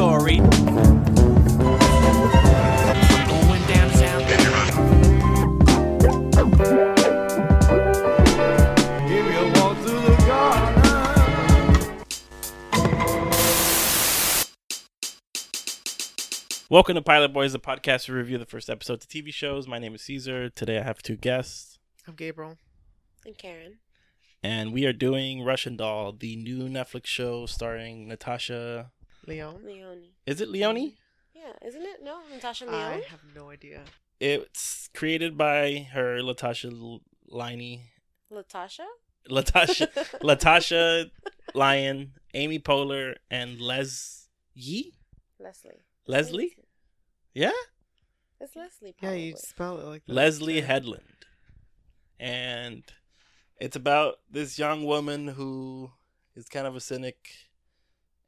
story. Going downtown. If you walk through the garden. Welcome to Pilot Boys, the podcast to review the first episode to TV shows. My name is Caesar. Today I have two guests, I'm Gabriel. And Karen. and we are doing Russian Doll, the new Netflix show starring Natasha. Leon. Leone. Is it Leone? Yeah, isn't it? No, Natasha Leon. I have no idea. It's created by her, Latasha Liney. Latasha. Latasha, Latasha Lyon, Amy Poehler, and Les Yee? Leslie. Leslie? Yeah? It's Leslie. Yeah, you spell it like that. Leslie Yeah. Headland. And it's about this young woman who is kind of a cynic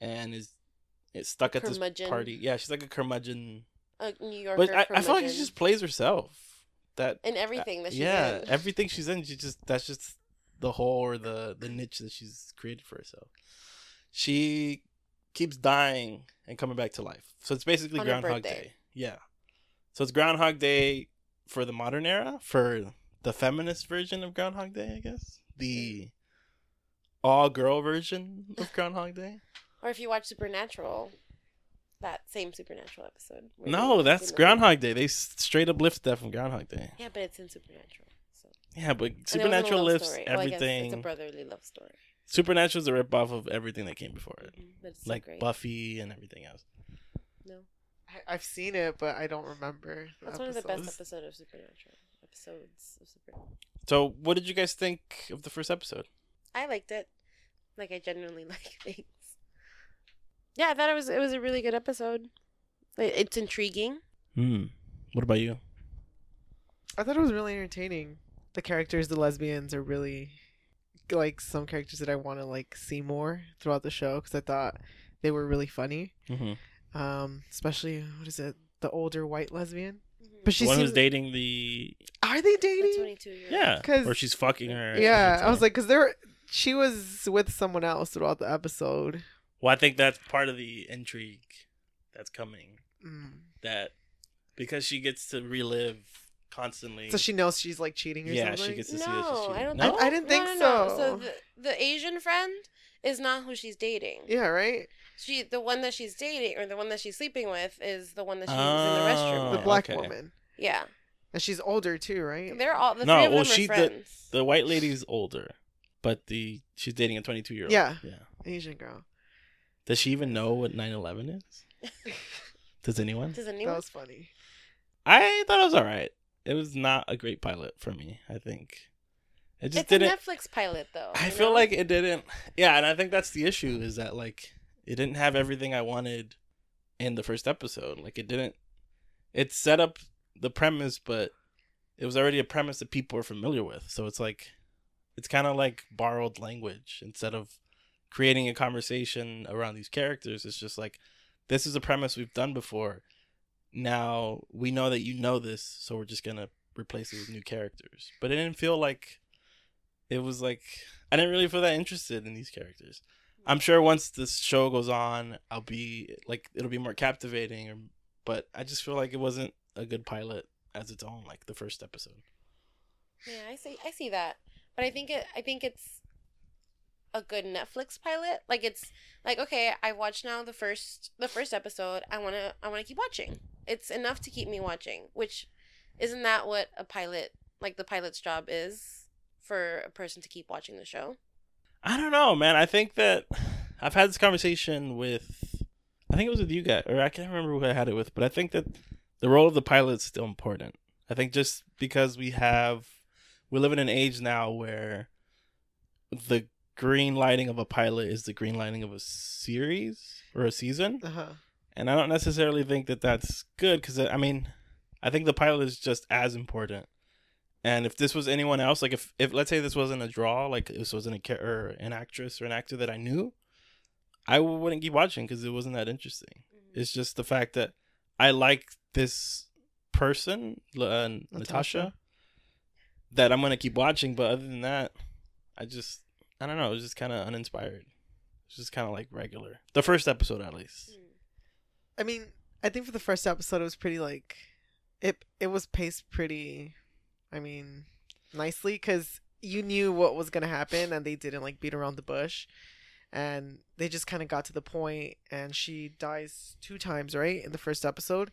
and is, is stuck at this Curmudgeon. party. Yeah, she's like a curmudgeon. a New Yorker. But I, I feel like she just plays herself. That in everything that she's yeah, in. everything she's in, she just that's just the hole or the the niche that she's created for herself. She keeps dying and coming back to life. So it's basically On Groundhog. Day. Yeah. So it's Groundhog Day for the modern era, for the feminist version of Groundhog Day, I guess. The all girl version of Groundhog Day. Or if you watch Supernatural, that same Supernatural episode. No, that's Groundhog Day. They straight up lifted that from Groundhog Day. Yeah, but it's in Supernatural. So. Yeah, but And a Supernatural lifts story. Well, I guess everything. it's a brotherly love story. Supernatural is a rip off of everything that came before it. Mhm, But so like great. Buffy and everything else. No, I, I've seen it, but I don't remember. the that's one of the best episodes. episodes of Supernatural. Episodes of Supernatural. So, what did you guys think of the first episode? I liked it. Like I genuinely like things. Yeah, I thought it was it was a really good episode. It's intriguing. Hmm. What about you? I thought it was really entertaining. The characters, the lesbians, are really like some characters that I want to like see more throughout the show because I thought they were really funny. Mm-hmm. Um, especially what is it? The older white lesbian. But Mm-hmm. she the one seems. who's dating the Are they The dating? twenty-two year. yeah, 'Cause- or she's fucking her. Yeah, I was like, because there, she was with someone else throughout the episode. Well, I think that's part of the intrigue that's coming. Mm. That because she gets to relive constantly. So she knows she's like cheating or yeah, something. she gets to see that she's No, cheating. I don't. No? think I didn't think no, no, no. so. So the the Asian friend is not who she's dating. Yeah, right. She the one that she's dating or the one that she's sleeping with is the one that she's in Oh. the restroom. The black okay. woman, Yeah, and she's older too, right? they're all the No, three of well, them she- are the- friends. The white lady's older, but the she's dating a 22 year old. Yeah. Yeah. Asian girl. Does she even know what 9/11 is? Does anyone? Does That was funny. I thought it was all right. It was not a great pilot for me. I think it just It's didn't. a Netflix pilot though. I feel know? like it didn't. Yeah, and I think that's the issue is that like it didn't have everything I wanted in the first episode. Like it didn't. It set up the premise, but it was already a premise that people are familiar with. So it's like it's kind of like borrowed language instead of creating a conversation around these characters. It's just like this is a premise we've done before. Now we know that you know this, so we're just gonna replace it with new characters. But it didn't feel like it was like I didn't really feel that interested in these characters. I'm sure once this show goes on, I'll be like it'll be more captivating. Or, but I just feel like it wasn't a good pilot as its own, like the first episode. Yeah, I see. I see that, but I think it. I think it's a good Netflix pilot. Like it's like okay, I watched now the first the first episode. I wanna I wanna keep watching. It's enough to keep me watching. Which isn't that what a pilot like the pilot's job is for a person to keep watching the show? I don't know, man. I think that I've had this conversation with, I think it was with you guys, or I can't remember who I had it with, but I think that the role of the pilot is still important. I think just because we have, we live in an age now where the green lighting of a pilot is the green lighting of a series or a season. Uh huh. And I don't necessarily think that that's good because, I mean, I think the pilot is just as important. And if this was anyone else, like if, if let's say this wasn't a draw, like this wasn't a or an actress or an actor that I knew, I wouldn't keep watching because it wasn't that interesting. It's just the fact that I like this person, uh, Natasha, Natasha. that I'm gonna keep watching. But other than that, I just I don't know. It was just kind of uninspired. It's just kind of like regular. The first episode, at least. Mm. I mean, I think for the first episode, it was pretty like, it it was paced pretty. I mean, nicely because you knew what was gonna happen, and they didn't like beat around the bush, and they just kind of got to the point, and she dies two times, right, in the first episode,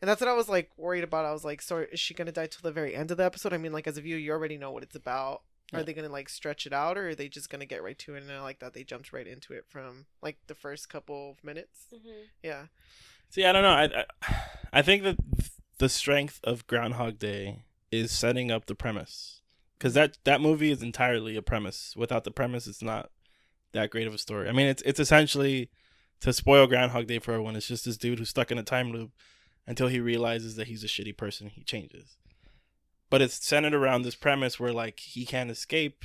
and that's what I was like worried about. I was like, so is she gonna die till the very end of the episode? I mean, like as a viewer, you already know what it's about. Are Yeah. they gonna like stretch it out, or are they just gonna get right to it? And I like that they jumped right into it from like the first couple of minutes. Mhm. Yeah. See, I don't know. I, I I think that the strength of Groundhog Day is setting up the premise, because that that movie is entirely a premise. Without the premise, it's not that great of a story. I mean, it's it's essentially to spoil Groundhog Day for everyone. It's just this dude who's stuck in a time loop until he realizes that he's a shitty person. He changes, but it's centered around this premise where like he can't escape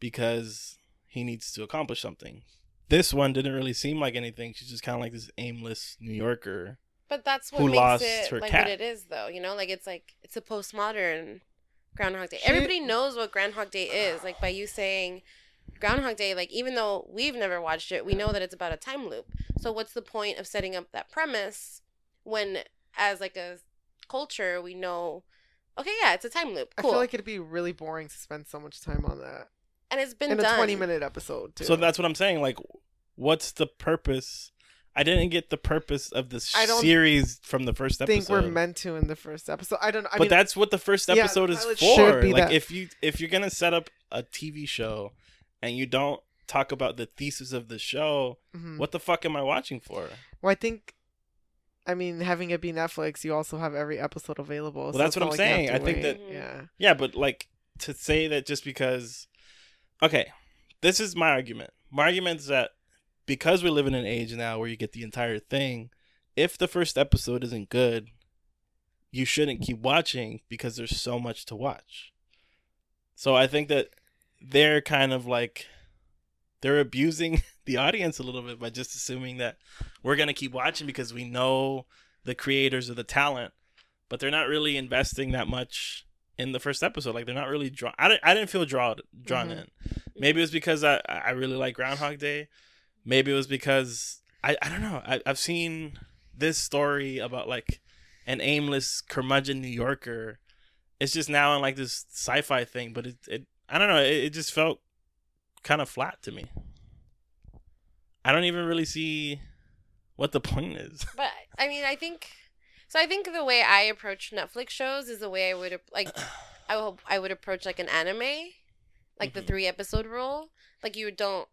because he needs to accomplish something. This one didn't really seem like anything. She's just kind of like this aimless New Yorker. But that's what Who makes lost it like cat. what it is, though. You know, like it's like it's a postmodern Groundhog Day. She- Everybody knows what Groundhog Day is. Like by you saying Groundhog Day, like even though we've never watched it, we know that it's about a time loop. So what's the point of setting up that premise when, as like a culture, we know, okay, yeah, it's a time loop. I feel like it'd be really boring to spend so much time on that and it's been in done. a twenty-minute episode. Too. So that's what I'm saying. Like, what's the purpose? I didn't get the purpose of this I don't series from the first episode. I episode. think we're meant to in the first episode. I don't. know. I but mean, that's what the first Yeah, the episode is for. be Like, that. if you if you're gonna set up a TV show and you don't talk about the thesis of the show, mhm. what the fuck am I watching for? Well, I think. I mean, having it be Netflix, you also have every episode available. Well, so that's what I'm like saying. to I think wait. that- mm. Yeah. Yeah, but like to say that just because Okay, this is my argument. My argument is that because we live in an age now where you get the entire thing, if the first episode isn't good, you shouldn't keep watching because there's so much to watch. So I think that they're kind of like they're abusing the audience a little bit by just assuming that we're going to keep watching because we know the creators of the talent, but they're not really investing that much in the first episode. Like they're not really drawn. I didn't. I didn't feel drawn drawn Mhm. in. Maybe it was because I I really like Groundhog Day. Maybe it was because I I don't know. I I've seen this story about like an aimless curmudgeon New Yorker. It's just now in like this sci-fi thing, but it it I don't know. It, it just felt kind of flat to me. I don't even really see what the point is. But I mean, I think so. I think the way I approach Netflix shows is the way I would like. I hope I would approach like an anime, like the Mhm. three episode rule. Like you don't,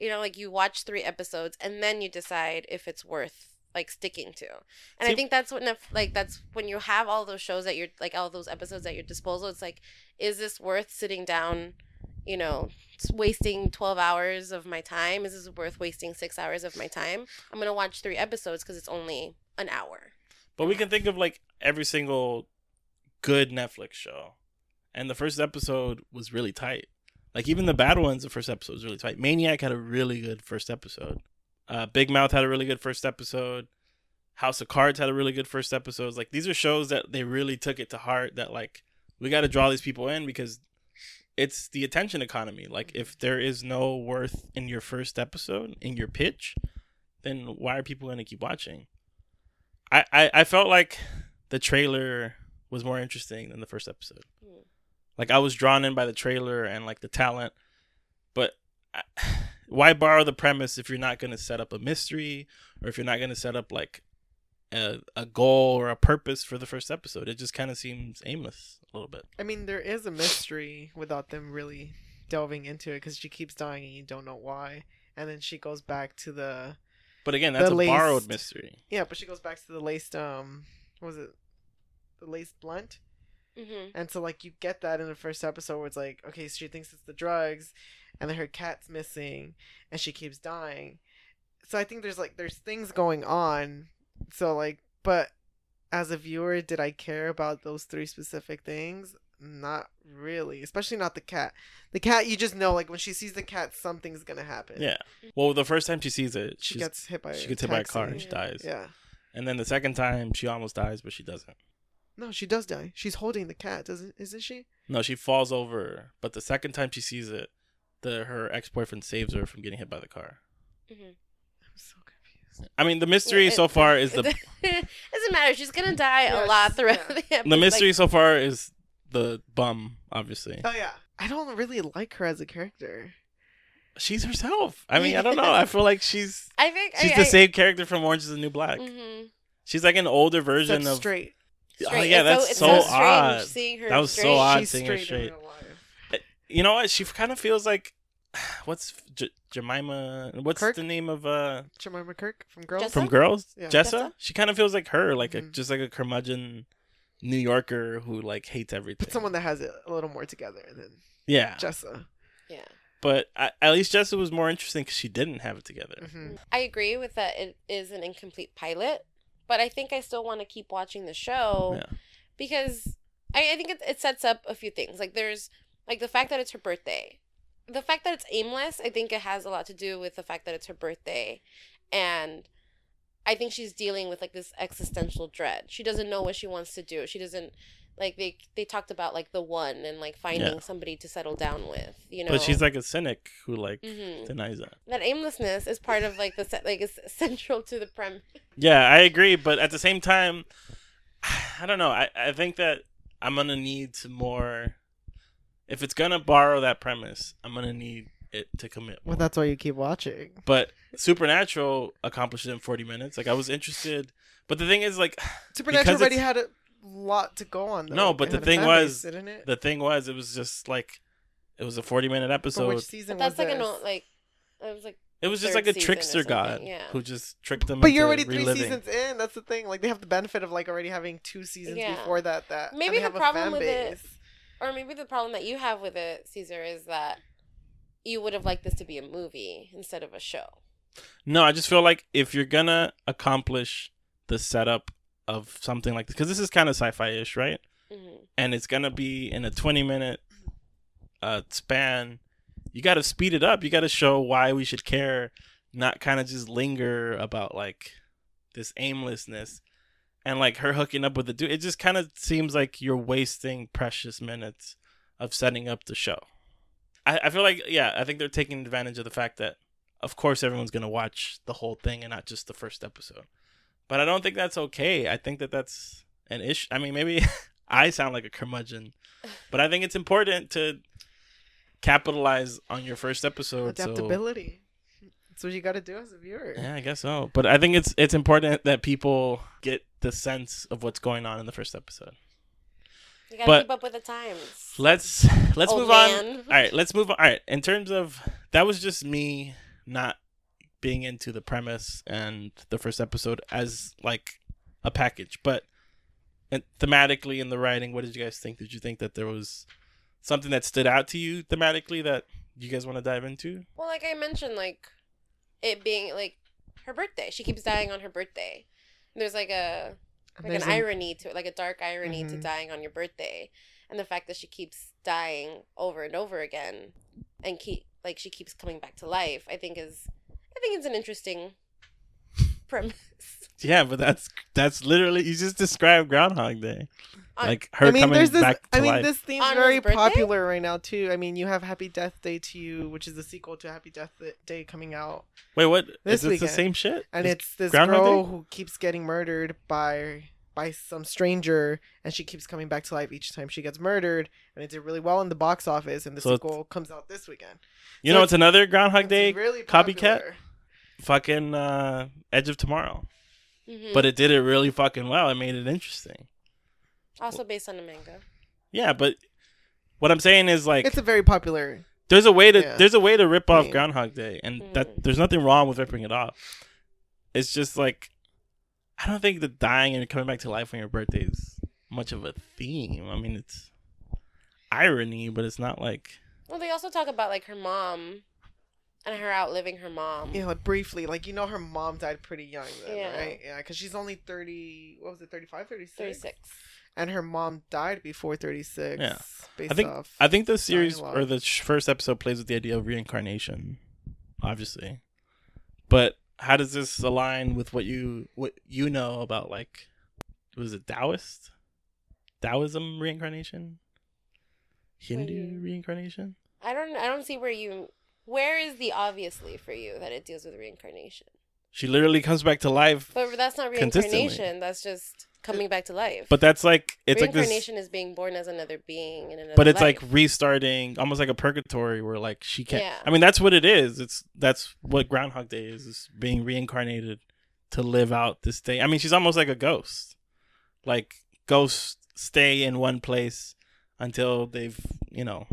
you know, like you watch three episodes and then you decide if it's worth like sticking to. And I think that's what Netf- like that's when you have all those shows at your like all those episodes at your disposal. It's like, is this worth sitting down? You know, wasting twelve hours of my time. Is this worth wasting six hours of my time? I'm gonna watch three episodes because it's only an hour. But we can think of like every single good Netflix show. And the first episode was really tight. Like even the bad ones, the first episode was really tight. Maniac had a really good first episode. Uh, Big Mouth had a really good first episode. House of Cards had a really good first episode. Like these are shows that they really took it to heart that like we got to draw these people in because it's the attention economy. Like if there is no worth in your first episode in your pitch, then why are people going to keep watching? I, I I felt like the trailer was more interesting than the first episode. Hmm. Like I was drawn in by the trailer and like the talent, but I, why borrow the premise if you're not going to set up a mystery or if you're not going to set up like a a goal or a purpose for the first episode? It just kind of seems aimless a little bit. I mean, there is a mystery without them really delving into it because she keeps dying and you don't know why. And then she goes back to the But again, that's The a borrowed mystery. yeah, but she goes back to the laced um, what was it? The laced blunt. Mm-hmm. And so like you get that in the first episode where it's like, okay, so she thinks it's the drugs, and then her cat's missing, and she keeps dying. So I think there's like there's things going on. So like, but as a viewer, did I care about those three specific things? Not really, especially not the cat. The cat, you just know like when she sees the cat, something's gonna happen. Yeah. Well, the first time she sees it, she gets hit by she a gets hit by a car and she dies. Yeah. And then the second time she almost dies, but she doesn't. No, she does die. She's holding the cat, doesn't? Isn't she? No, she falls over. But the second time she sees it, the her ex boyfriend saves her from getting hit by the car. Mm-hmm. I'm so confused. I mean, the mystery Yeah, it- so far is the doesn't matter. She's gonna die a lot throughout yeah. the episode. the mystery Like, so far is the bum. Obviously, Oh yeah. I don't really like her as a character. she's herself. I mean, I don't know. I feel like she's I think she's I, the I, same character from Orange Is the New Black. hmm She's like an older version Except of. straight. Oh yeah, that's it's so, strange odd. Seeing her That was so odd She's seeing her straight, in straight. life. You know what? She kind of feels like what's J- Jemima? What's Kirk? the name of uh Jemima Kirk from Girls. Jessica? from Girls? Yeah. Jessa? Jessa? She kind of feels like her, like a, Mhm. just like a curmudgeon New Yorker who like hates everything. But someone that has it a little more together than yeah, Jessa. Yeah, but I, at least Jessa was more interesting because she didn't have it together. hmm I agree with that. It is an incomplete pilot, but I think I still want to keep watching the show Yeah. because I, I think it, it sets up a few things. Like there's like the fact that it's her birthday, the fact that it's aimless. I think it has a lot to do with the fact that it's her birthday, and I think she's dealing with like this existential dread. She doesn't know what she wants to do. She doesn't like they they talked about like the one and like finding Yeah. somebody to settle down with. You know, But she's like a cynic who like Mhm. denies that. that aimlessness is part of like the set like is central to the premise. Yeah, I agree, but at the same time, I don't know. I, I think that I'm gonna need some more. If it's gonna borrow that premise, I'm gonna need it to commit. Well, that's why you keep watching. But Supernatural accomplished it in 40 minutes. Like I was interested, but the thing is, like Supernatural Because already had a lot to go on. Though. No, but It the thing was- base, didn't it? the thing was, it was just like it was a 40 minute For episode. which season But that's was like an old like it was like it was just like a trickster god yeah. who just tricked them. But you're into already three reliving. seasons in. That's the thing. Like they have the benefit of like already having two seasons Yeah. before that. That Maybe the have a problem fan with it- base. Or maybe the problem that you have with it, Caesar, is that you would have liked this to be a movie instead of a show. No, I just feel like if you're gonna accomplish the setup of something like this, because this is kind of sci-fi ish, right? hmm And it's gonna be in a 20 minute uh, span. You got to speed it up. You got to show why we should care, not kind of just linger about like this aimlessness and like her hooking up with the dude. It just kind of seems like you're wasting precious minutes of setting up the show. I, I feel like yeah, I think they're taking advantage of the fact that of course everyone's gonna watch the whole thing and not just the first episode. But I don't think that's okay. I think that that's an issue. I mean, maybe I sound like a curmudgeon, but I think it's important to capitalize on your first episode. so- Adaptability. That's what you got to do as a viewer. yeah, I guess so. But I think it's it's important that people get the sense of what's going on in the first episode. You gotta But- keep up with the times. Let's let's Old move on. All right, let's move on. All right, in terms of that was just me not being into the premise and the first episode as like a package, but and thematically in the writing, what did you guys think? Did you think that there was something that stood out to you thematically that you guys want to dive into? Well, like I mentioned, like it being like her birthday. She keeps dying on her birthday. There's like a like there's an a- irony to it, like a dark irony to Mhm. dying on your birthday, and the fact that she keeps dying over and over again, and keep like she keeps coming back to life. I think is, I think it's an interesting premise. Yeah, but that's that's literally you just described Groundhog Day, like her I mean, coming there's this. back to I mean, life. this theme's On very popular right now too. I mean, you have Happy Death Day to You, which is the sequel to Happy Death Day coming out, Wait, what? this Is it the same shit? and Is- it's this Groundhog girl Day? who keeps getting murdered by by some stranger, and she keeps coming back to life each time she gets murdered, and it did really well in the box office. And the So sequel comes out this weekend. you so know, it's- it's another Groundhog It's Day really copycat? fucking uh, Edge of Tomorrow. Mhm. But it did it really fucking well. It made it interesting. Also based on a manga. Yeah, but what I'm saying is like It's a very popular. there's a way to yeah. there's a way to rip off Yeah. Groundhog Day, and Mm. that there's nothing wrong with ripping it off. It's just like I don't think the dying and coming back to life on your birthday is much of a theme. I mean, it's irony, but it's not like Well, they also talk about like her mom and her outliving her mom. Yeah, like, briefly, like you know, her mom died pretty young, then, Yeah. right? Yeah, because she's only thirty. What was it, 35, 36? 36. And her mom died before thirty six. Yeah. based I think off. I think the series dialogue. or the sh- first episode plays with the idea of reincarnation, obviously. But how does this align with what you what you know about like was it Taoist? Taoism reincarnation? Hindu you- reincarnation? I don't I don't see where you where is the obviously for you that it deals with reincarnation. She literally comes back to life. But that's not Consistently. reincarnation. That's just coming back to life. But that's like it's like this reincarnation is being born as another being in another. but it's like restarting almost like a purgatory where like she can't Yeah. i mean that's what it is it's that's what groundhog day is is being reincarnated to live out this day i mean she's almost like a ghost like ghosts stay in one place until they've you know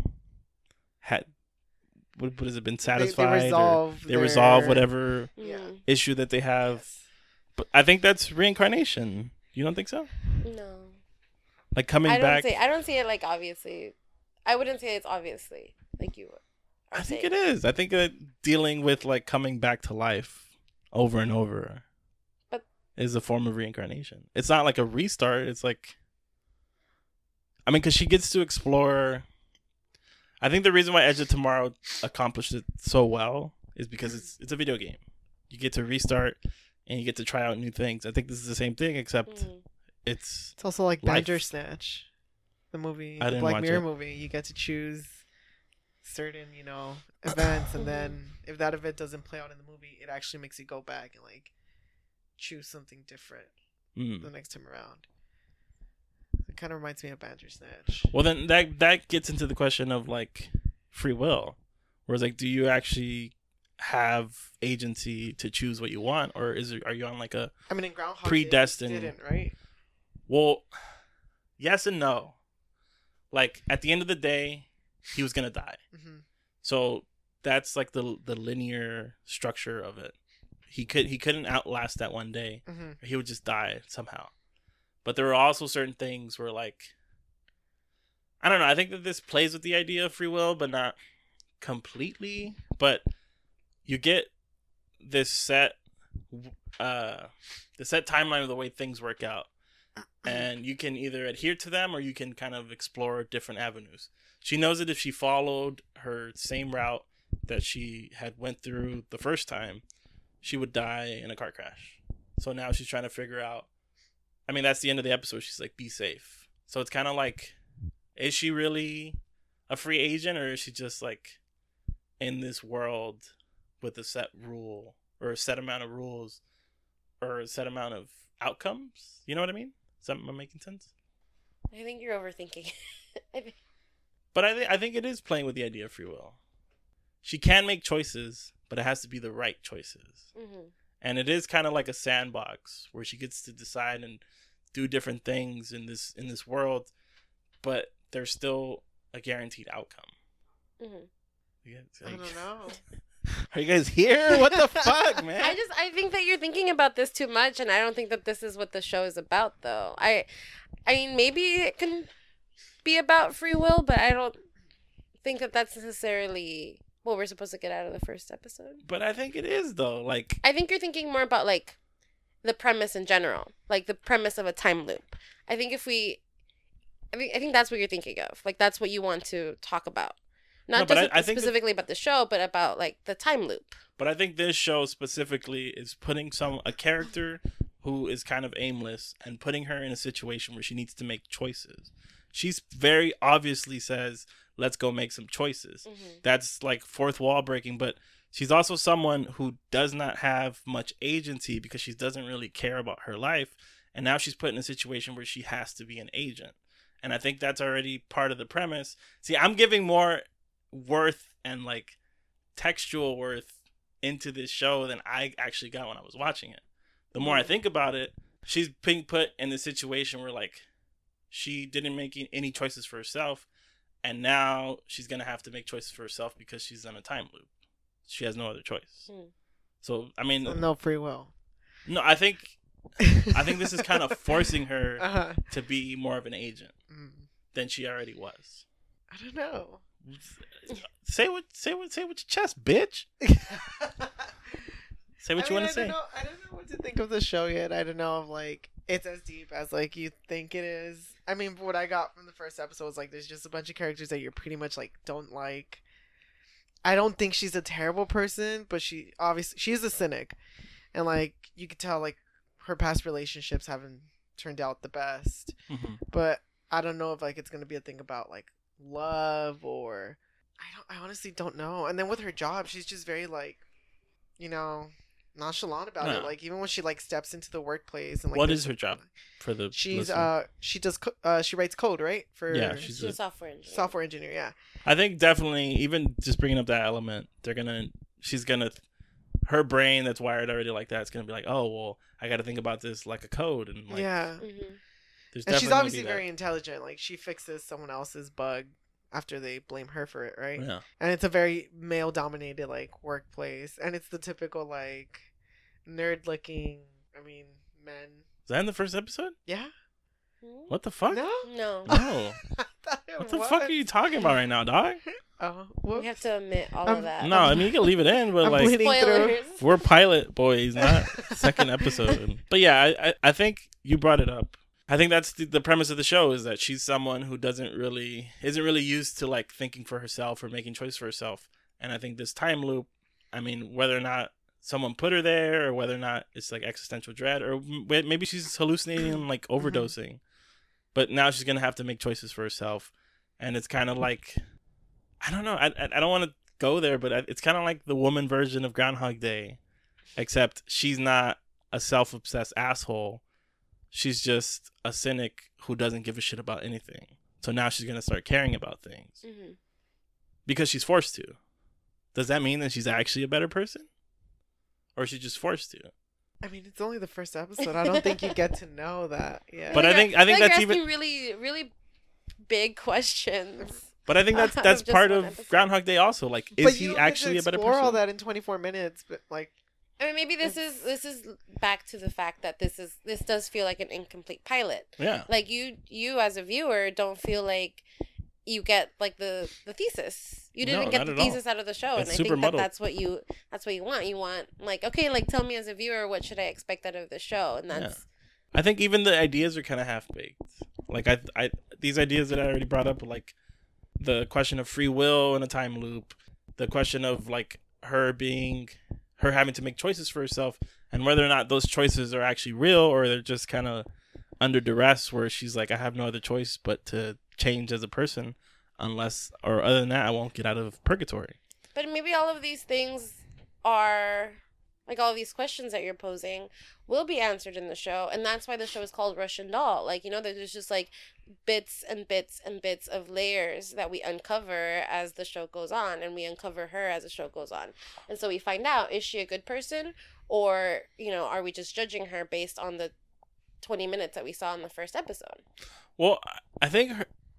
had what, what has it been satisfied They, or resolve. they resolve whatever Yeah. Issue that they have Yes. but i think that's reincarnation you don't think so no, like coming I don't back see. I don't see it like obviously. I wouldn't say it's obviously like you. I think saying. it is. I think that dealing with like coming back to life over and over But- is a form of reincarnation. It's not like a restart. It's like, I mean, because she gets to explore. I think the reason why Edge of Tomorrow accomplished it so well is because it's it's a video game. You get to restart and you get to try out new things. I think this is the same thing, except Mhm. it's It's also like Life. Bandersnatch, the movie, I the Black Mirror it. movie. You get to choose certain, you know, events, and then if that event doesn't play out in the movie, it actually makes you go back and like choose something different mm. the next time around. It kind of reminds me of Bandersnatch. Well, then that that gets into the question of like free will, whereas like, do you actually have agency to choose what you want, or is it, are you on like a I mean, in Groundhog Day, Predestined. it didn't right? well, yes and no. Like at the end of the day, he was gonna die, hmm so that's like the the linear structure of it. He could he couldn't outlast that one day. hmm he would just die somehow. But there were also certain things where like I don't know, I think that this plays with the idea of free will, but not completely. But you get this set uh the set timeline of the way things work out. And you can either adhere to them or you can kind of explore different avenues. She knows that if she followed her same route that she had went through the first time, she would die in a car crash. So now she's trying to figure out. I mean, that's the end of the episode. She's like, "Be safe." So it's kind of like, is she really a free agent, or is she just like in this world with a set rule or a set amount of rules or a set amount of outcomes? You know what I mean? Is that making sense? I think you're overthinking. I think, But I think I think it is playing with the idea of free will. She can make choices, but it has to be the right choices. mhm. and it is kind of like a sandbox where she gets to decide and do different things in this in this world but there's still a guaranteed outcome Mhm. You guys- I don't know. are you guys here what the fuck man I just I think that you're thinking about this too much, and I don't think that this is what the show is about, though. I, I mean, maybe it can be about free will, but I don't think that that's necessarily what we're supposed to get out of the first episode. but i think it is though like I think you're thinking more about like the premise in general, like the premise of a time loop. I think if we, I think I think that's what you're thinking of. Like that's what you want to talk about, not but just I- I think that- specifically about the show, but about like the time loop. but i think this show specifically is putting some a character who is kind of aimless and putting her in a situation where she needs to make choices she's very obviously says let's go make some choices Mm-hmm. that's like fourth wall breaking but she's also someone who does not have much agency because she doesn't really care about her life and now she's put in a situation where she has to be an agent and i think that's already part of the premise see i'm giving more worth and like textual worth into this show than i actually got when i was watching it the more i think about it she's being put in the situation where like she didn't make any choices for herself and now she's gonna have to make choices for herself because she's in a time loop. She has no other choice. Hmm. So I mean, no free will. no, I think I think this is kind of forcing her Uh-huh. to be more of an agent Mm. than she already was. I don't know. Say what, say what, say with your chest, bitch. Say what I you mean, want to say. Don't know, I don't know what to think of the show yet. I don't know if like it's as deep as like you think it is. I mean, what I got from the first episode was like there's just a bunch of characters that you're pretty much like don't like. I don't think she's a terrible person, but she obviously she is a cynic, and like you could tell like her past relationships haven't turned out the best. Mhm. But I don't know if like it's gonna be a thing about like love or I don't. I honestly don't know. And then with her job, she's just very like, you know, nonchalant about No. it. Like even when she like steps into the workplace and like What there's- is her job for the? She's listener? uh she does co- uh she writes code right for Yeah, She's she's a a- software engineer. software engineer. Yeah. I think definitely even just bringing up that element, they're gonna she's gonna her brain that's wired already like that is gonna be like, oh well, I got to think about this like a code and like yeah. hmm there's And she's obviously very intelligent. Like she fixes someone else's bug after they blame her for it, right? yeah. And it's a very male dominated like workplace and it's the typical like nerd looking I mean men. Is that in the first episode? Yeah? Hmm? What the fuck? No? No, No. I thought it What the was. fuck are you talking about right now, dog? Oh, we have to admit all I'm- of that. No, I mean you can leave it in, but I'm like bleeding through. We're pilot boys, not second episode. But yeah, I, I I think you brought it up. I think that's the, the premise of the show is that she's someone who doesn't really isn't really used to like thinking for herself or making choice for herself. And I think this time loop, I mean, whether or not someone put her there or whether or not it's like existential dread or maybe she's hallucinating like mm-hmm. overdosing. But now she's gonna have to make choices for herself, and it's kind of like, I don't know, I I, I don't want to go there, but it's kind of like the woman version of Groundhog Day, except she's not a self-obsessed asshole. She's just a cynic who doesn't give a shit about anything. So now she's gonna start caring about things hmm because she's forced to. Does that mean that she's actually a better person, or is she just forced to? I mean, it's only the first episode. I don't think you get to know that. Yeah. But I think- I think like that's you're even- really, really big questions. But I think that's that's part of episode. Groundhog Day also. Like, is he don't get to actually a better person? explore person? all that in 24 minutes, but like I mean, maybe this is this is back to the fact that this is this does feel like an incomplete pilot. Yeah. Like you, you as a viewer don't feel like you get like the the thesis. You didn't No, get the at all. thesis out of the show, It's and I think that muddled. that's what you that's what you want. You want like okay, like tell me as a viewer what should I expect out of the show, and Yeah. that's I think even the ideas are kind of half baked. Like I, I, these ideas that I already brought up, like the question of free will in a time loop, the question of like her being, her having to make choices for herself, and whether or not those choices are actually real or they're just kind of under duress, where she's like, I have no other choice but to change as a person, unless or other than that, I won't get out of purgatory. But maybe all of these things are like all these questions that you're posing will be answered in the show, and that's why the show is called Russian Doll. Like you know, there's just like bits and bits and bits of layers that we uncover as the show goes on, and we uncover her as the show goes on, and so we find out is she a good person, or you know, are we just judging her based on the twenty minutes that we saw in the first episode? Well, I- think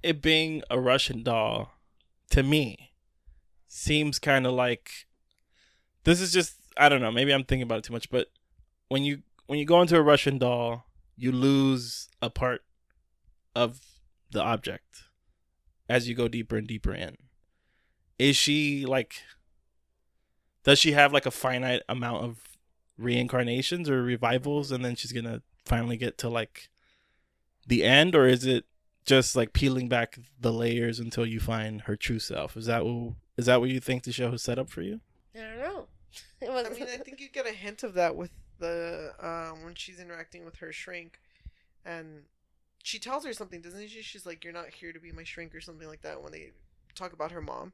it being a Russian doll, to me, seems kind of like this is just I don't know. Maybe I'm thinking about it too much, but when you when you go into a Russian doll, you lose a part of the object as you go deeper and deeper in. Is she like? Does she have like a finite amount of reincarnations or revivals, and then she's gonna finally get to like the end, or is it just like peeling back the layers until you find her true self? Is that what is that what you think the show has set up for you? I don't know. It was. I mean, I think you get a hint of that with the um, when she's interacting with her shrink, and she tells her something, doesn't she? She's like, "You're not here to be my shrink" or something like that when they talk about her mom,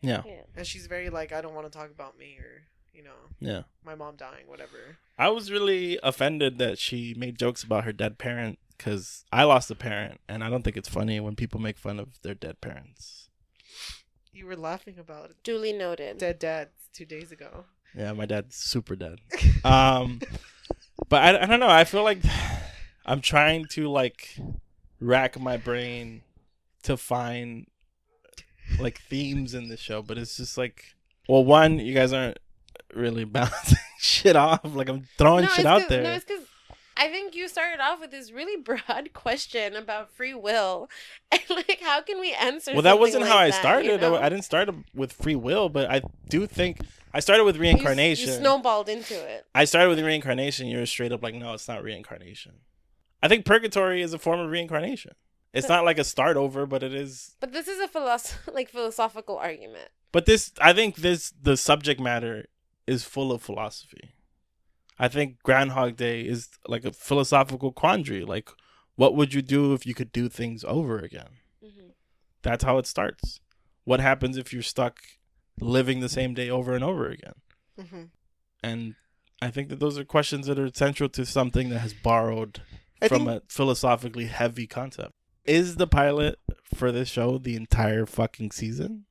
Yeah, yeah. and she's very like, "I don't want to talk about me" or you know, yeah. my mom dying, whatever. I was really offended that she made jokes about her dead parent because I lost a parent, and I don't think it's funny when people make fun of their dead parents. You were laughing about Duly noted. dead dads two days ago. Yeah, my dad's super dead. Um, but I, I don't know. I feel like I'm trying to like rack my brain to find like themes in the show, but it's just like, well, one, you guys aren't really balancing shit off. Like I'm throwing no, shit out there. No, it's because I think you started off with this really broad question about free will, and like, how can we answer? well, that wasn't like how I that, started. you know? I didn't start with free will, but I do think I started with reincarnation. You, snowballed into it. I started with reincarnation. You're straight up like, no, it's not reincarnation. I think purgatory is a form of reincarnation. It's not like a start over, but it is. But this is a philosoph- like philosophical argument. But this, I think this, the subject matter is full of philosophy. I think Groundhog Day is like a philosophical quandary. Like, what would you do if you could do things over again? hmm That's how it starts. What happens if you're stuck living the same day over and over again? hmm And I think that those are questions that are central to something that has borrowed I from think- a philosophically heavy concept. Is the pilot for this show the entire fucking season?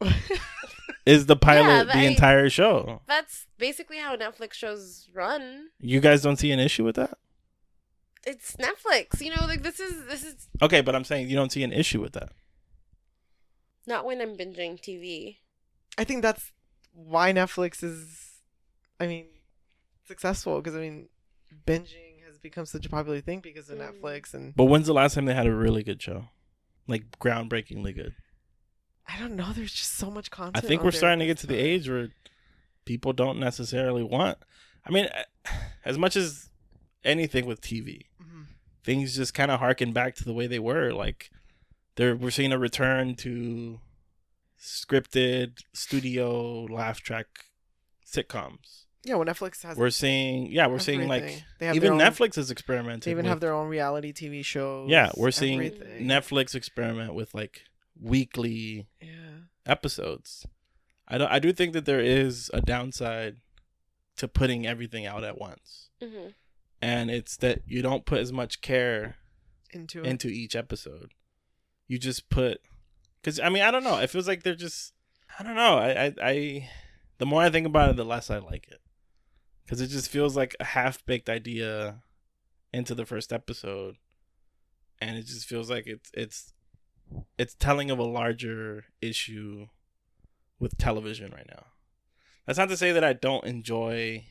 Is the pilot but the I- entire show? That's basically how Netflix shows run. You guys don't see an issue with that? It's Netflix. You know, like this is this is Okay, but I'm saying you don't see an issue with that. Not when I'm binging TV. I think that's why Netflix is, I mean, successful because I mean, binging has become such a popular thing because of Mm. Netflix, and But when's the last time they had a really good show? Like groundbreakingly good. I don't know. There's just so much content. I think we're there starting to get to the age where people don't necessarily want. I mean, as much as anything with TV, Mhm. things just kind of harken back to the way they were. Like, there we're seeing a return to scripted studio laugh track sitcoms. Yeah, well, Netflix has. We're seeing, yeah, we're seeing like They have even own- Netflix is experimenting. They even with- have their own reality TV shows. yeah, we're seeing everything. Netflix experiment with like weekly Yeah. episodes. I do, I do think that there is a downside to putting everything out at once. hmm And it's that you don't put as much care Into it. into each episode. You just put cuz I mean, I don't know. It feels like they're just I don't know. I I, I the more I think about it, the less I like it. Cuz it just feels like a half-baked idea into the first episode. And it just feels like it's it's it's telling of a larger issue with television right now. That's not to say that I don't enjoy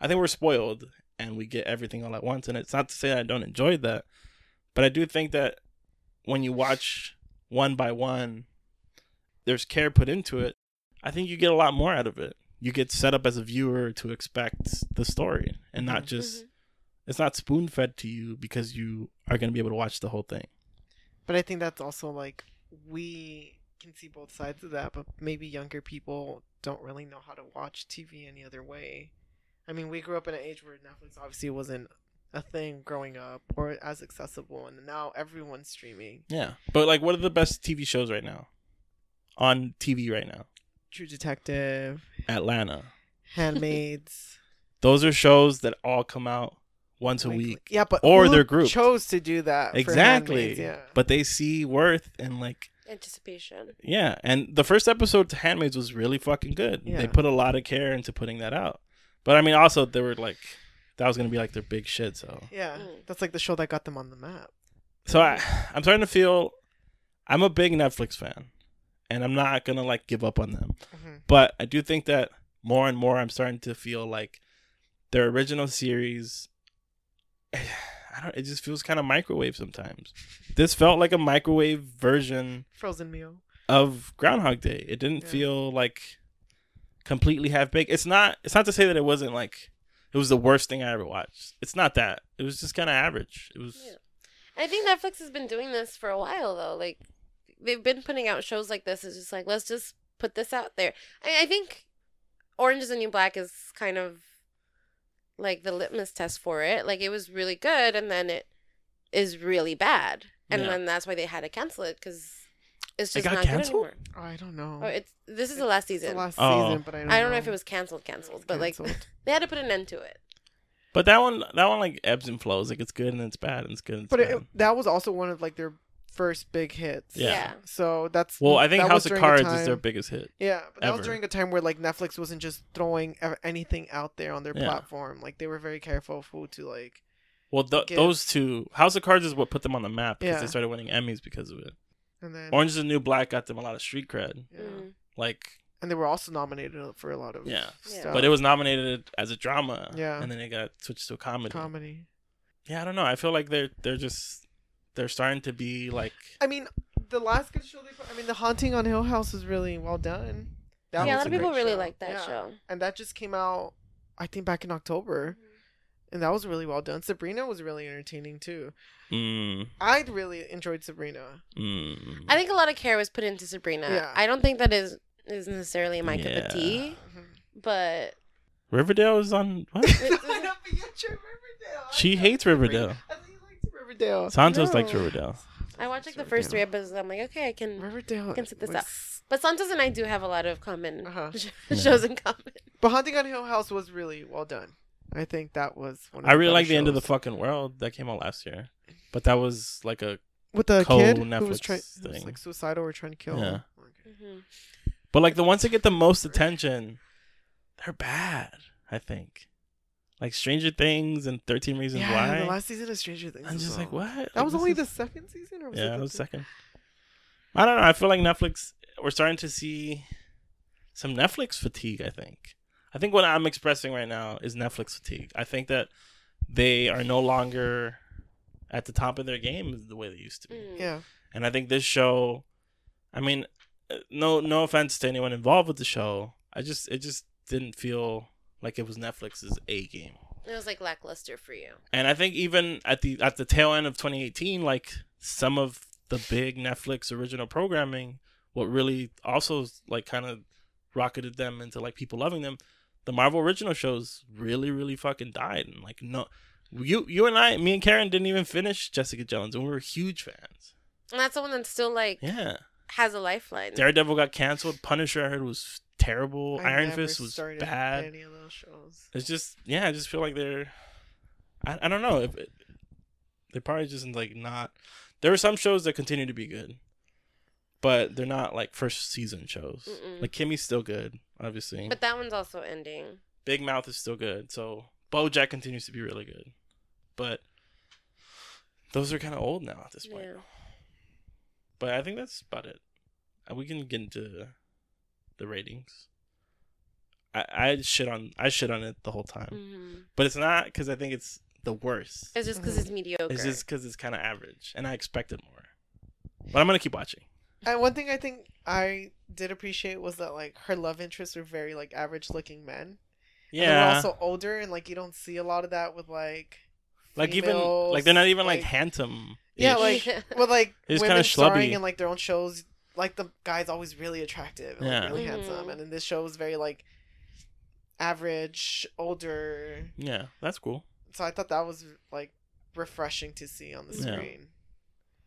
I think we're spoiled and we get everything all at once and it's not to say I don't enjoy that. But I do think that when you watch one by one there's care put into it. I think you get a lot more out of it. You get set up as a viewer to expect the story and not Mhm. just it's not spoon fed to you because you are going to be able to watch the whole thing. But I think that's also like we can see both sides of that, but maybe younger people don't really know how to watch TV any other way. I mean, we grew up in an age where Netflix obviously wasn't a thing growing up or as accessible, and now everyone's streaming. Yeah. But like what are the best TV shows right now? On TV right now. True Detective, Atlanta. Handmaids. Those are shows that all come out once a like- week. Yeah, but Or who they're grouped. Chose to do that. Exactly. Handmaids, yeah. But they see worth and like Anticipation. yeah, and the first episode to Handmaids was really fucking good. Yeah. They put a lot of care into putting that out. But I mean also they were like that was going to be like their big shit, so Yeah, Mm. that's like the show that got them on the map. So I, I'm starting to feel I'm a big Netflix fan, and I'm not gonna like give up on them. Mhm. But I do think that more and more I'm starting to feel like their original series. I don't. It just feels kind of microwave sometimes. This felt like a microwave version Frozen meal. of Groundhog Day. It didn't Yeah. feel like completely half baked. It's not. It's not to say that it wasn't like it was the worst thing I ever watched. It's not that. It was just kind of average. It was. Yeah. I think Netflix has been doing this for a while though. Like they've been putting out shows like this. It's just like let's just put this out there. I, I think Orange is the New Black is kind of like the litmus test for it. Like it was really good, and then it is really bad, and Yeah. then that's why they had to cancel it because it's It just got not canceled? good anymore. Oh, I don't know. Oh, it's this is the last It's the season. last Oh. season, but I don't. I don't know if it was canceled, canceled, but like Canceled. they had to put an end to it. But that one, that one like ebbs and flows. Like it's good and it's bad and it's good. And it's But bad. it, that was also one of like their first big hits. Yeah. Yeah. So that's well, I think that House of during a Cards is time- their biggest hit. Yeah, but that was during a time where like Netflix wasn't just throwing ev- anything out there on their Yeah. platform. Like they were very careful of who to like. Well, th- Give- those two, House of Cards is what put them on the map because Yeah. they started winning Emmys because of it. And then Orange is the New Black got them a lot of street cred. yeah. Mm. Like, and they were also nominated for a lot of Yeah. Yeah. stuff. but it was nominated as a drama. Yeah. And then it got switched to a comedy. comedy. Yeah, I don't know. I feel like they're they're just they're starting to be like I mean, the last good show they put. I mean, The Haunting on Hill House was really well done. That yeah, a lot of people really show. like that Yeah. show. and that just came out, I think, back in October, and that was really well done. Sabrina was really entertaining too. mm, I really enjoyed Sabrina. mm. I think a lot of care was put into Sabrina. Yeah. I don't think that is is necessarily my cup of tea, but Riverdale is on what? I know, but you tried Riverdale. She hates Riverdale. I think you liked Riverdale. Santos likes Riverdale. I watched like the first three episodes. I'm like, okay, I can. Riverdale I can sit this was up. But Santos and I do have a lot of common Uh-huh. shows in common. But Haunting on Hill House was really well done. I think that was one. Of I really better like the end of the fucking world that came out last year, but that was like a with the kid who co-Netflix was trying, who was like suicidal or trying to kill. Yeah. Okay. hmm But like the ones that get the most attention, they're bad. I think, like Stranger Things and Thirteen Reasons Yeah, the Why. last season of Stranger Things. I'm was just like, what? That Like, was only is- the second season, or was yeah, it it the was second. I don't know. I feel like Netflix. We're starting to see some Netflix fatigue. I think. I think what I'm expressing right now is Netflix fatigue. I think that they are no longer at the top of their game the way they used to be. Mm. Yeah, And I think this show, I mean, uh, no no offense to anyone involved with the show, I just it just didn't feel like it was Netflix's A game. It was like lackluster for you. And I think even at the at the tail end of 2018, like some of the big Netflix original programming, what really also like kind of rocketed them into like people loving them, the Marvel original shows really really fucking died. And like no, you you and I, me and Karen didn't even finish Jessica Jones, and we were huge fans. And that's the one that's still like Yeah. has a lifeline. Daredevil got canceled. Punisher I heard was terrible. I Iron never Fist was bad. Any of those shows? It's just yeah, I just feel like they're. I, I don't know if it, they're probably just like not. There are some shows that continue to be good, but they're not like first season shows. Mm-mm. Like Kimmy's still good, obviously. But that one's also ending. Big Mouth is still good. So BoJack continues to be really good, but those are kind of old now at this point. Yeah. But I think that's about it. Uh, We can get into the ratings. I I shit on I shit on it the whole time, hmm but it's not because I think it's the worst. It's just because it's mediocre. It's just because it's kind of average, and I expected more. But I'm gonna keep watching. And one thing I think I did appreciate was that like her love interests were very like average looking men. And they were Yeah, also older, and like you don't see a lot of that with like. like even like they're not even like, handsome. Yeah, like Yeah. with like It's women kinda starring schlubby. in like their own shows. Like the guy's always really attractive, and, like, Yeah. really Mhm. handsome, and then this show was very like average, older. yeah, that's cool. So I thought that was like refreshing to see on the Yeah.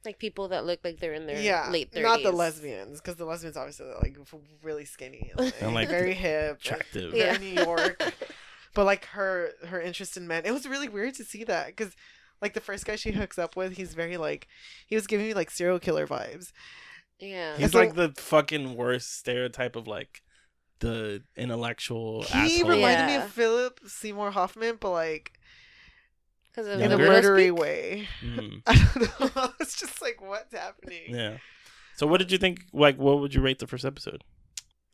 Screen. like people that look like they're in their yeah, late 30s. not the lesbians, because the lesbians obviously are like really skinny and, And, like, very hip, and Attractive. Yeah. very New York. but like her her interest in men, it was really weird to see that because like the first guy she hooks up with, he's very like he was giving me like serial killer vibes. Yeah. He's so- like the fucking worst stereotype of like the intellectual He asshole. reminded me of Philip Seymour Hoffman, but like Because of in a Younger? widow's murdery way. Mm, I don't know. it's just like, what's happening? yeah. So what did you think? Like, what would you rate the first episode?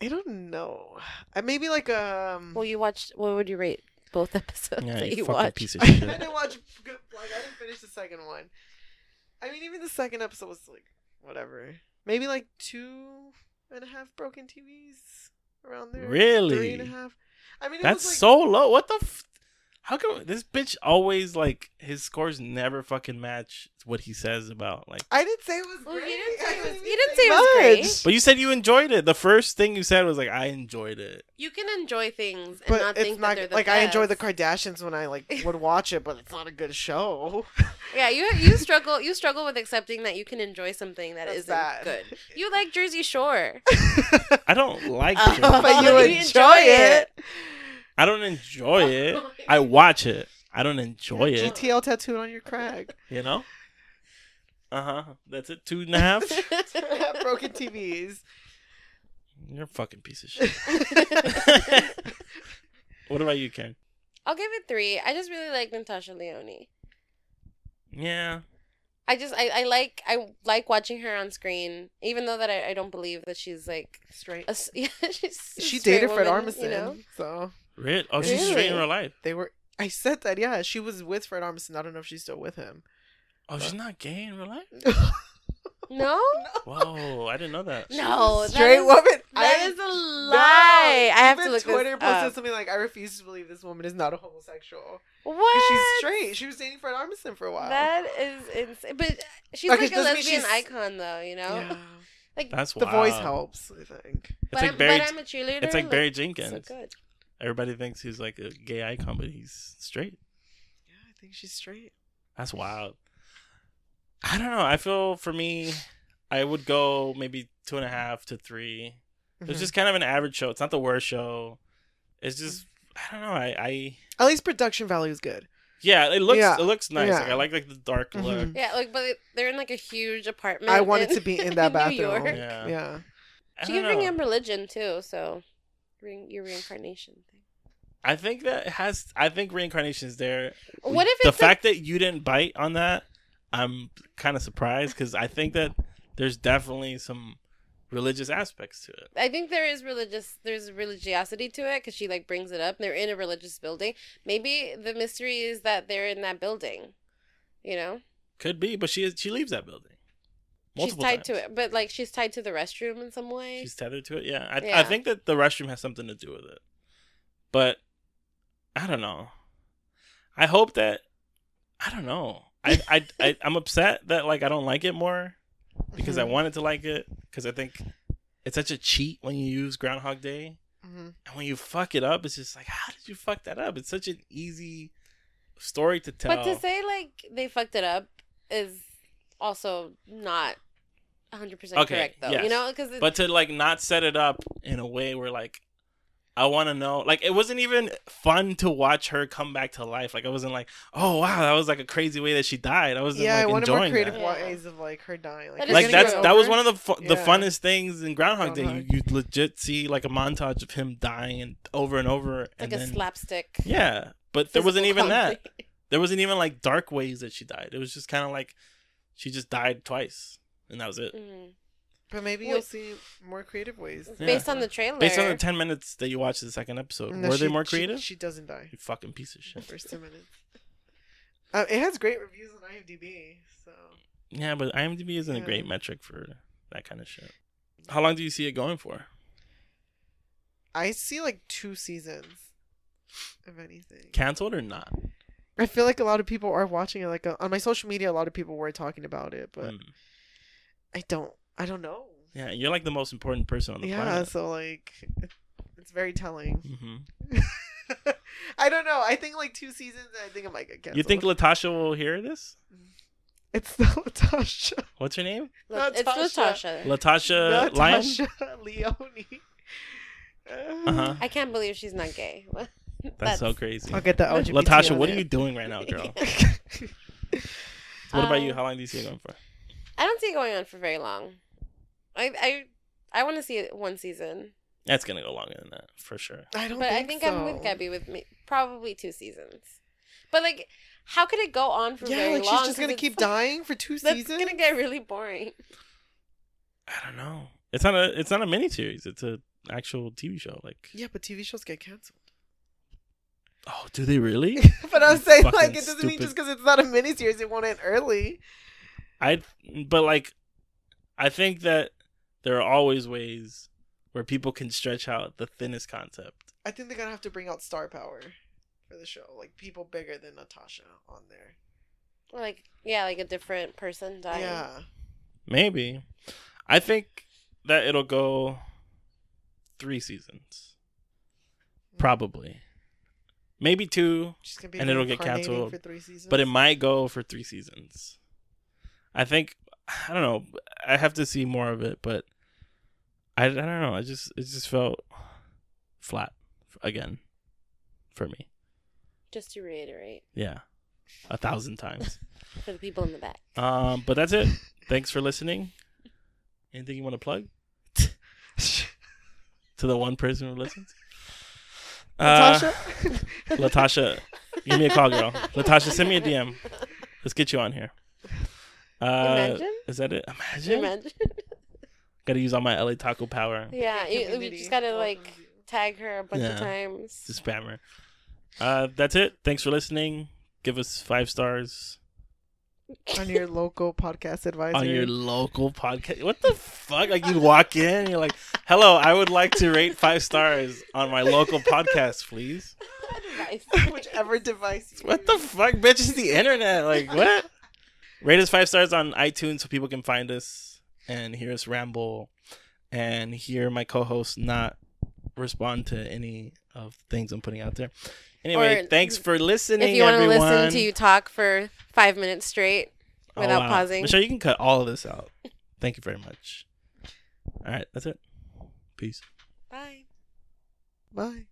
I don't know. I maybe like um. Well, you watched. What would you rate both episodes Yeah, that you you watched? piece of I didn't watch. Good, like I didn't finish the second one. I mean, even the second episode was like whatever. Maybe like two and a half broken TVs around there. Really? Three and a half. I mean, it That's was like, so low. What the? F- How come this bitch always like his scores never fucking match what he says about like? I didn't say it was Well, great. you didn't say it was- you didn't say it was great. But you said you enjoyed it. The first thing you said was like, "I enjoyed it." You can enjoy things and But not it's think not that they're the like I enjoy the. Kardashians when I like would watch it, but it's not a good show. Yeah, you you struggle you struggle with accepting that you can enjoy something that That's not bad. good. You like Jersey Shore. I don't like Oh. it. but you You enjoy, enjoy it. it. I don't enjoy it. I watch it. I don't enjoy it. GTL tattooed on your crag. You know. Uh huh. That's it. Two and a half. Broken TVs. You're a fucking piece of shit. what about you, Ken? I'll give it three. I just really like Natasha Lyonne. Yeah. I just I, I like I like watching her on screen, even though that I, I don't believe that she's like Straight. a s- yeah, she's a She straight dated Fred woman, Armisen, You know? so Really? Oh, she's straight in real life. they were. I said that. Yeah, she was with Fred Armisen. I don't know if she's still with him. Oh, she's not gay in real life. No, Whoa, I didn't know that. no, straight is- woman. That I- is a lie. I have to look Twitter this posted up. something like, "I refuse to believe this woman is not a homosexual." What? She's straight. She was dating Fred Armisen for a while. That is insane. But she's Okay, like a lesbian icon, though. You know, yeah. like That's the wild. voice helps. I think. It's but, like I'm, Barry. but I'm a cheerleader. it's like Barry So Jenkins. good. Everybody thinks he's like a gay icon, but he's straight. Yeah, I think she's straight. That's wild. I don't know. I feel for me, I would go maybe two and a half to 3 It's Mhm. just kind of an average show. It's not the worst show. It's just I don't know. I, I At least production value is good. yeah, it looks Yeah. it looks nice. Yeah. Like I like like the dark Mhm. look. Yeah, like but they're in like a huge apartment. I wanted in- to be in that New bathroom. York. Yeah. Yeah. She don't can bring in religion too, so re- your reincarnation thing. I think that has. I think reincarnation is there. What if the a- fact that you didn't bite on that? I'm kind of surprised because I think that there's definitely some religious aspects to it. I think there is religious. There's religiosity to it because she like brings it up. They're in a religious building. Maybe the mystery is that they're in that building. You know, Could be, but she is, she leaves that building. she's tied to it, but like she's tied to the restroom in some way. She's tethered to it. Yeah, I, I think that the restroom has something to do with it. But I don't know. I hope that I don't know. I I, I I'm upset that like I don't like it more because I Mhm. wanted to like it because I think it's such a cheat when you use Groundhog Day Mhm. and when you fuck it up, it's just like how did you fuck that up? It's such an easy story to tell. But to say like they fucked it up is also not 100 percent Okay, correct though. yes. You know, because but to like not set it up in a way where like I want to know like it wasn't even fun to watch her come back to life. Like I wasn't like oh wow that was like a crazy way that she died. I wasn't Yeah, I like wanted more enjoying creative that. Ways of like her dying. Like, is you're like that's that was one of the fu- the funnest things in Groundhog Day. You, you legit see like a montage of him dying and over and over like and a then slapstick. yeah but there wasn't physical even that. There wasn't even like dark ways that she died. It was just kind of like she just died twice and that was it. Mhm. But maybe Wait. you'll see more creative ways. Yeah. Based on the trailer. based on the 10 minutes that you watched the second episode No, were they more she- creative She, doesn't die. you fucking piece of The shit first two minutes. Uh, it has great reviews on IMDb. So Yeah, but IMDb isn't a Yeah. great metric for that kind of shit. How long do you see it going for? I see like two seasons, if anything. Canceled or not? I feel like a lot of people are watching it. Like uh, on my social media, a lot of people were talking about it, but Mm. I don't. I don't know. Yeah, you're like the most important person on the Yeah, planet. so like, it's very telling. hmm I don't know. I think like two seasons. and I think it might get canceled. You think Latasha will hear this? it's not Latasha? What's her name? Look, it's Latasha. Natasha. Latasha Lyon. Natasha Lyonne. Uh-huh. I can't believe she's not gay. That's, so crazy. I'll get the LGBT. Latasha, on what are you doing right now, girl? what about you? Um, How long do you see it going for? I don't see it going on for very long. I I I want to see it one season, That's gonna go longer than that for sure. I don't. but think I think so. I'm with Gabby with me probably two seasons. But like, how could it go on for Yeah, very like long? she's just gonna keep dying for two That's seasons. gonna get really boring. I don't know. It's not a. It's not a miniseries. It's a actual TV show. Like, Yeah, but TV shows get canceled. oh, do they really? but I'm saying Fucking like it doesn't mean just because it's not a miniseries, it won't end early. I but like I think that there are always ways where people can stretch out the thinnest concept. I think they're gonna have to bring out star power for the show, like people bigger than Natasha on there. Like, yeah, like a different person dying. Yeah, Maybe. I think that it'll go 3 seasons. Hmm. Probably. Maybe 2, she's gonna be And it'll get canceled, for three seasons. but it might go for 3 seasons. I think I don't know. I have to see more of it, but I, I don't know. I just it just felt flat again for me. Just to reiterate Yeah. A thousand times. for the people in the back. Um, but that's it. Thanks for listening. Anything you want to plug to the one person who listens? Uh, Natasha. Latasha, give me a call, girl. Latasha, send me a DM. Let's get you on here. Uh, Imagine? Is that it? Imagine. Imagine. Got to use all my LA Taco power yeah, you, you just gotta like tag her a bunch Yeah. of times. to spam her. Uh, that's it. Thanks for listening. Give us five stars on your local podcast advisor. on your local podcast. What the fuck? Like you walk in, you're like, "Hello, I would like to rate five stars on my local podcast, please." Nice. whichever device. you What the fuck, bitch? Is the internet like what? Rate us five stars on iTunes so people can find us and hear us ramble and hear my co-host not respond to any of the things I'm putting out there. Anyway, or thanks for listening. If you want to listen to you talk for five minutes straight oh, without oh, wow. pausing, Michelle, you can cut all of this out. Thank you very much. All right, that's it. Peace. Bye. Bye.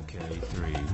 Okay, three.